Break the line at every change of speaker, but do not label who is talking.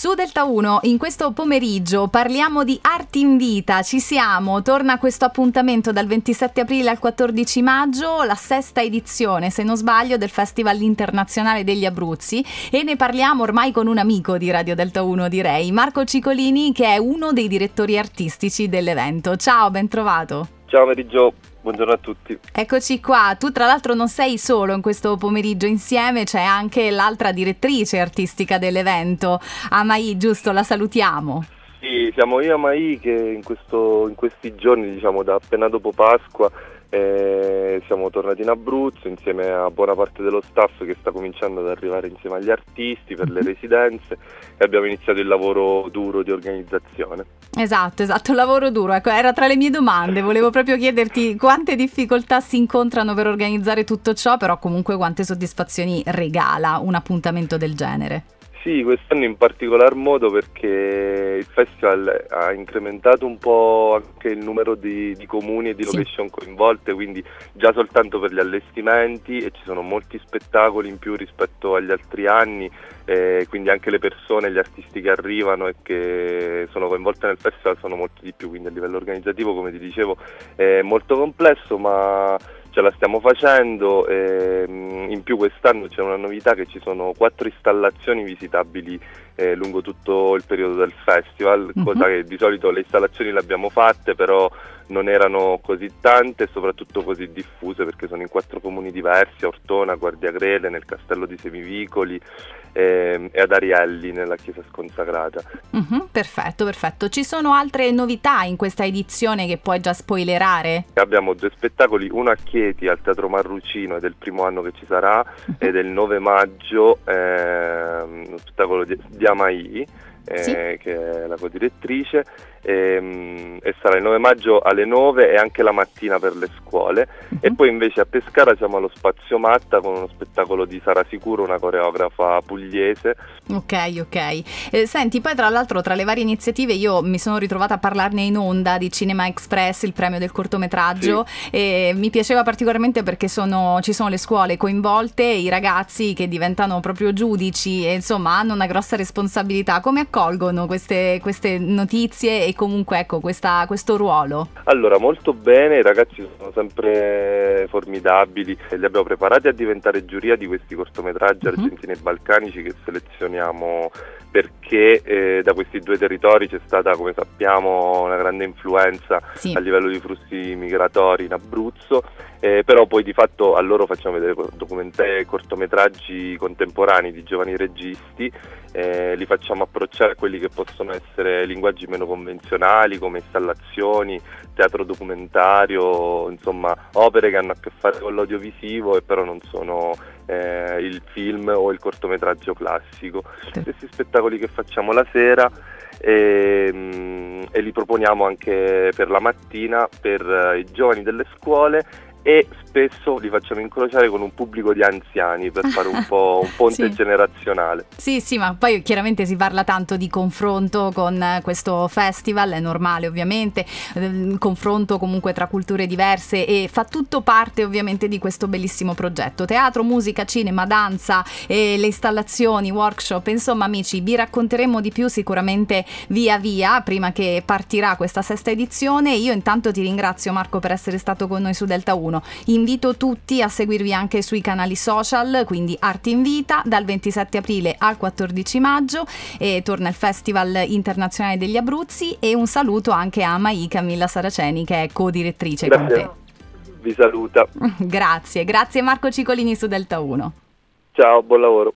Su Delta 1, in questo pomeriggio parliamo di Arti in Vita, ci siamo, torna questo appuntamento dal 27 aprile al 14 maggio, la sesta edizione, se non sbaglio, del Festival Internazionale degli Abruzzi e ne parliamo ormai con un amico di Radio Delta 1, direi, Marco Cicolini, che è uno dei direttori artistici dell'evento. Ciao, ben trovato.
Ciao Marigio, Buongiorno a tutti.
Eccoci qua, tu tra l'altro non sei solo in questo pomeriggio insieme, c'è anche l'altra direttrice artistica dell'evento, Amai, giusto? La salutiamo.
Sì, siamo io e Amai che in, questo, in questi giorni, diciamo da appena dopo Pasqua, eh, siamo tornati in Abruzzo insieme a buona parte dello staff che sta cominciando ad arrivare insieme agli artisti per le mhm. residenze e abbiamo iniziato il lavoro duro di organizzazione.
Esatto, esatto, lavoro duro, ecco, era tra le mie domande, volevo proprio chiederti quante difficoltà si incontrano per organizzare tutto ciò, però comunque quante soddisfazioni regala un appuntamento del genere.
Sì, quest'anno in particolar modo perché il festival ha incrementato un po' anche il numero di, di comuni e di location sì. coinvolte, quindi già soltanto per gli allestimenti e ci sono molti spettacoli in più rispetto agli altri anni, eh, quindi anche le persone, gli artisti che arrivano e che sono coinvolte nel festival sono molti di più, quindi a livello organizzativo come ti dicevo è molto complesso ma ce la stiamo facendo, ehm, in più quest'anno c'è una novità che ci sono quattro installazioni visitabili eh, lungo tutto il periodo del festival, uh-huh. cosa che di solito le installazioni le abbiamo fatte, però non erano così tante e soprattutto così diffuse perché sono in quattro comuni diversi, a Ortona, Guardiagrele, nel castello di Semivicoli eh, e ad Arielli nella chiesa sconsacrata.
Uh-huh, perfetto, perfetto. Ci sono altre novità in questa edizione che puoi già spoilerare?
Abbiamo due spettacoli, uno a Chieti al Teatro Marrucino ed è il primo anno che ci sarà uh-huh. ed è il 9 maggio, eh, uno spettacolo di, di Amai eh, sì. che è la codirettrice, e, ehm, e, sarà il 9 maggio alle 9 e anche la mattina per le scuole. Uh-huh. E poi invece a Pescara siamo allo Spazio Matta con uno spettacolo di Sara Sicuro, una coreografa pugliese.
Ok, ok. Eh, senti, poi tra l'altro tra le varie iniziative io mi sono ritrovata a parlarne in onda di Cinema Express, il premio del cortometraggio, sì. e mi piaceva particolarmente perché sono, ci sono le scuole coinvolte, i ragazzi che diventano proprio giudici e insomma hanno una grossa responsabilità. Come accolgono queste, queste notizie e comunque ecco questa, questo ruolo?
Allora, molto bene, i ragazzi sono sempre formidabili, li abbiamo preparati a diventare giuria di questi cortometraggi uh-huh. argentini e balcanici che selezioniamo perché eh, da questi due territori c'è stata, come sappiamo, una grande influenza sì. a livello di flussi migratori in Abruzzo, eh, però poi di fatto a loro facciamo vedere cortometraggi contemporanei di giovani registi, eh, li facciamo approcciare a quelli che possono essere linguaggi meno convenzionali come installazioni, teatro documentario, insomma opere che hanno a che fare con l'audiovisivo e però non sono eh, il film o il cortometraggio classico. Questi spettacoli che facciamo la sera e, mm, e li proponiamo anche per la mattina per eh, i giovani delle scuole e spesso li facciamo incrociare con un pubblico di anziani per fare un po' un ponte sì. generazionale.
Sì, sì, ma poi chiaramente si parla tanto di confronto con questo festival, è normale ovviamente, il confronto comunque tra culture diverse e fa tutto parte ovviamente di questo bellissimo progetto. Teatro, musica, cinema, danza, e le installazioni, workshop, insomma amici, vi racconteremo di più sicuramente via via prima che partirà questa sesta edizione. Io intanto ti ringrazio Marco per essere stato con noi su Delta 1. Invito tutti a seguirvi anche sui canali social, quindi Arte in Vita, dal 27 aprile al 14 maggio e torna il Festival Internazionale degli Abruzzi e un saluto anche a Mai Camilla Saraceni che è co-direttrice
Grazie.
con te.
Vi saluta.
grazie, grazie Marco Cicolini su Delta 1.
Ciao, buon lavoro.